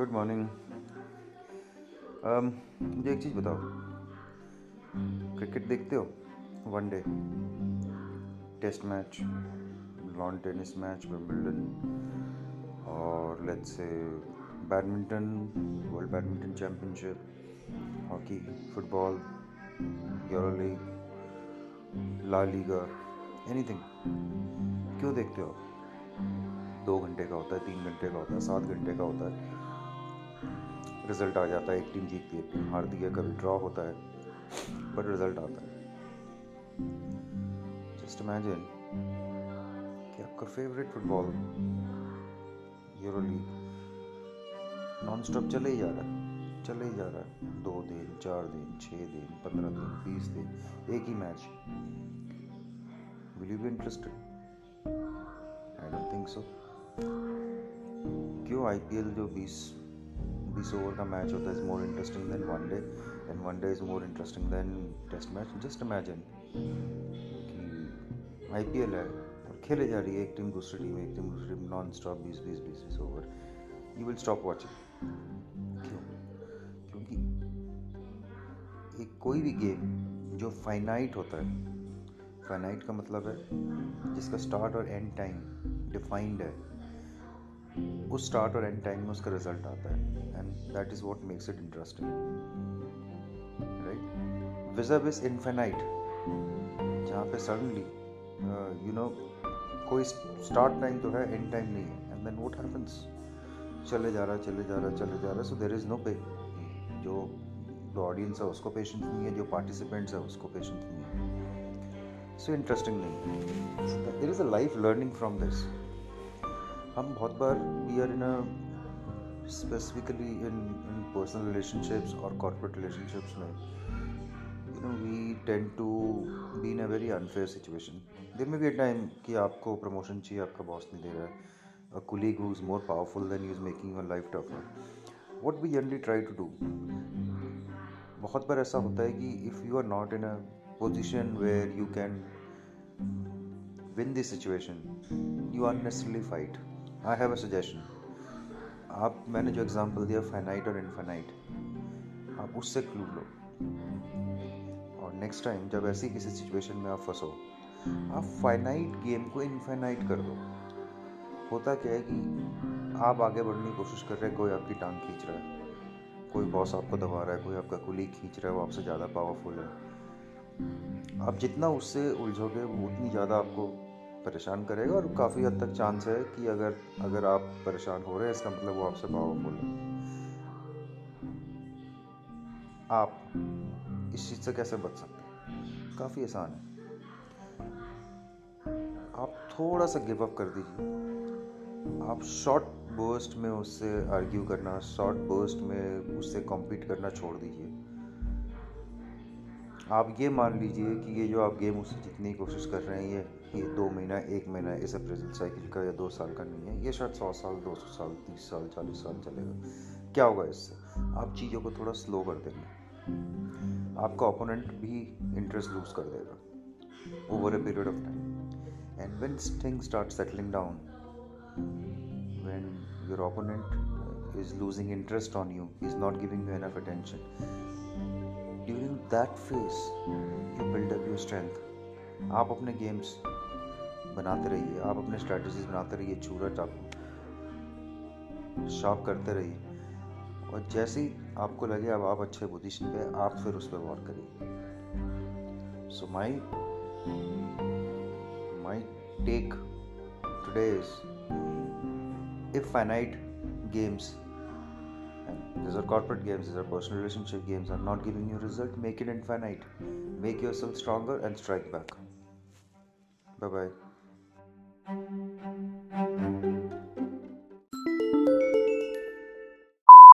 Good morning मुझे एक चीज़ बताओ। क्रिकेट देखते हो? One day test match lawn tennis match Wimbledon और let's say badminton world badminton championship hockey football Euro league La Liga anything क्यों देखते हो? दो घंटे का होता है, तीन घंटे का होता है, सात घंटे का होता है। रिज़ल्ट आ जाता है, एक टीम जीतती है, एक टीम हारती है, कभी ड्रॉ होता है पर रिज़ल्ट आता है। जस्ट इमेजिन कि आपका favourite football Euro league non stop चले ही जा रहा है, चले ही जा रहा है। दो दिन, चार दिन छः दिन, पंद्रह दिन, बीस दिन, एक ही match will you be interested I don't think so क्यों आईपीएल जो 20 20 ओवर का मैच होता है is more interesting than one day and one day is more interesting than test match just imagine कि आईपीएल है और खेले जा रही है एक टीम दूसरी टीम एक टीम दूसरी टीम नॉन स्टॉप बीस बीस बीस बीस over you will stop watching क्यों? क्योंकि एक कोई भी गेम जो फाइनाइट होता है फाइनाइट का मतलब है जिसका स्टार्ट और एंड टाइम डिफाइंड है उस स्टार्ट और एंड टाइम में उसका रिज़ल्ट आता है and that is what makes it interesting right विजब is infinite जहाँ पे सडनली यू नो कोई स्टार्ट टाइम तो है एंड टाइम नहीं है एंड देन वॉट हैपन्स चले जा रहा है चले जा रहा, चले जा रहा है सो देर इज़ नो पे जो जो ऑडियंस है, उसको पेशेंस नहीं है, जो पार्टिसिपेंट्स है, उसको पेशेंस नहीं है. सो इंटरेस्टिंग नहीं है. There is a life learning from this हम बहुत बार we are in specifically in in personal relationships और कॉर्पोरेट रिलेशनशिप्स में you know we tend to be in a very unfair situation there में भी अ टाइम कि आपको promotion चाहिए, आपका बॉस नहीं दे रहा है। A colleague who is more powerful than you is making your life tougher. What we generally try to do, बहुत बार ऐसा होता है कि if you are not in a position where you can win this situation you are necessarily fight I have a suggestion आप, मैंने जो example दिया फाइनाइट और इनफाइनाइट आप उससे क्लू लो। और नेक्स्ट टाइम जब ऐसी किसी सिचुएशन में आप फंसो, आप फाइनाइट गेम को इनफाइनाइट कर दो। होता क्या है कि आप आगे बढ़ने की कोशिश कर रहे हैं, कोई आपकी टांग खींच रहा है, कोई बॉस आपको दबा रहा है, कोई आपका कुलीग खींच रहा है, वो आपसे ज़्यादा पावरफुल है। आप जितना उससे उलझोगे, वो उतनी ज़्यादा आपको परेशान करेगा और काफ़ी हद तक चांस है कि अगर अगर आप परेशान हो रहे हैं, इसका मतलब वो आपसे पावरफुल है। आप इस चीज़ से कैसे बच सकते हैं? काफ़ी आसान है। आप थोड़ा सा गिव अप कर दीजिए। आप शॉर्ट बर्स्ट में उससे आर्ग्यू करना शॉर्ट बर्स्ट में उससे कॉम्पीट करना छोड़ दीजिए। आप ये मान लीजिए कि ये जो आप गेम उससे जीतने की कोशिश कर रहे हैं, ये ये दो महीना, एक महीना इस अप्रेजल साइकिल का या दो साल का नहीं है, ये शायद सौ साल, दो सौ साल, तीस साल, चालीस साल चलेगा। क्या होगा इससे? आप चीज़ों को थोड़ा स्लो कर देंगे आपका ओपोनेंट भी इंटरेस्ट लूज कर देगा over a period of time and when thing start settling down when your opponent is losing interest on you is not giving you enough attention during that phase, you build up your strength. आप अपने games बनाते रहिए, आप अपने strategies बनाते रहिए चूरा चाकू शॉप करते रहिए। और जैसे ही आपको लगे अब आप अच्छे पोजीशन पे आप फिर उस पर वॉर करिए। So my my take today is if finite games these are corporate games these are personal relationship games are not giving you result make it infinite. Make yourself stronger and strike back. Bye bye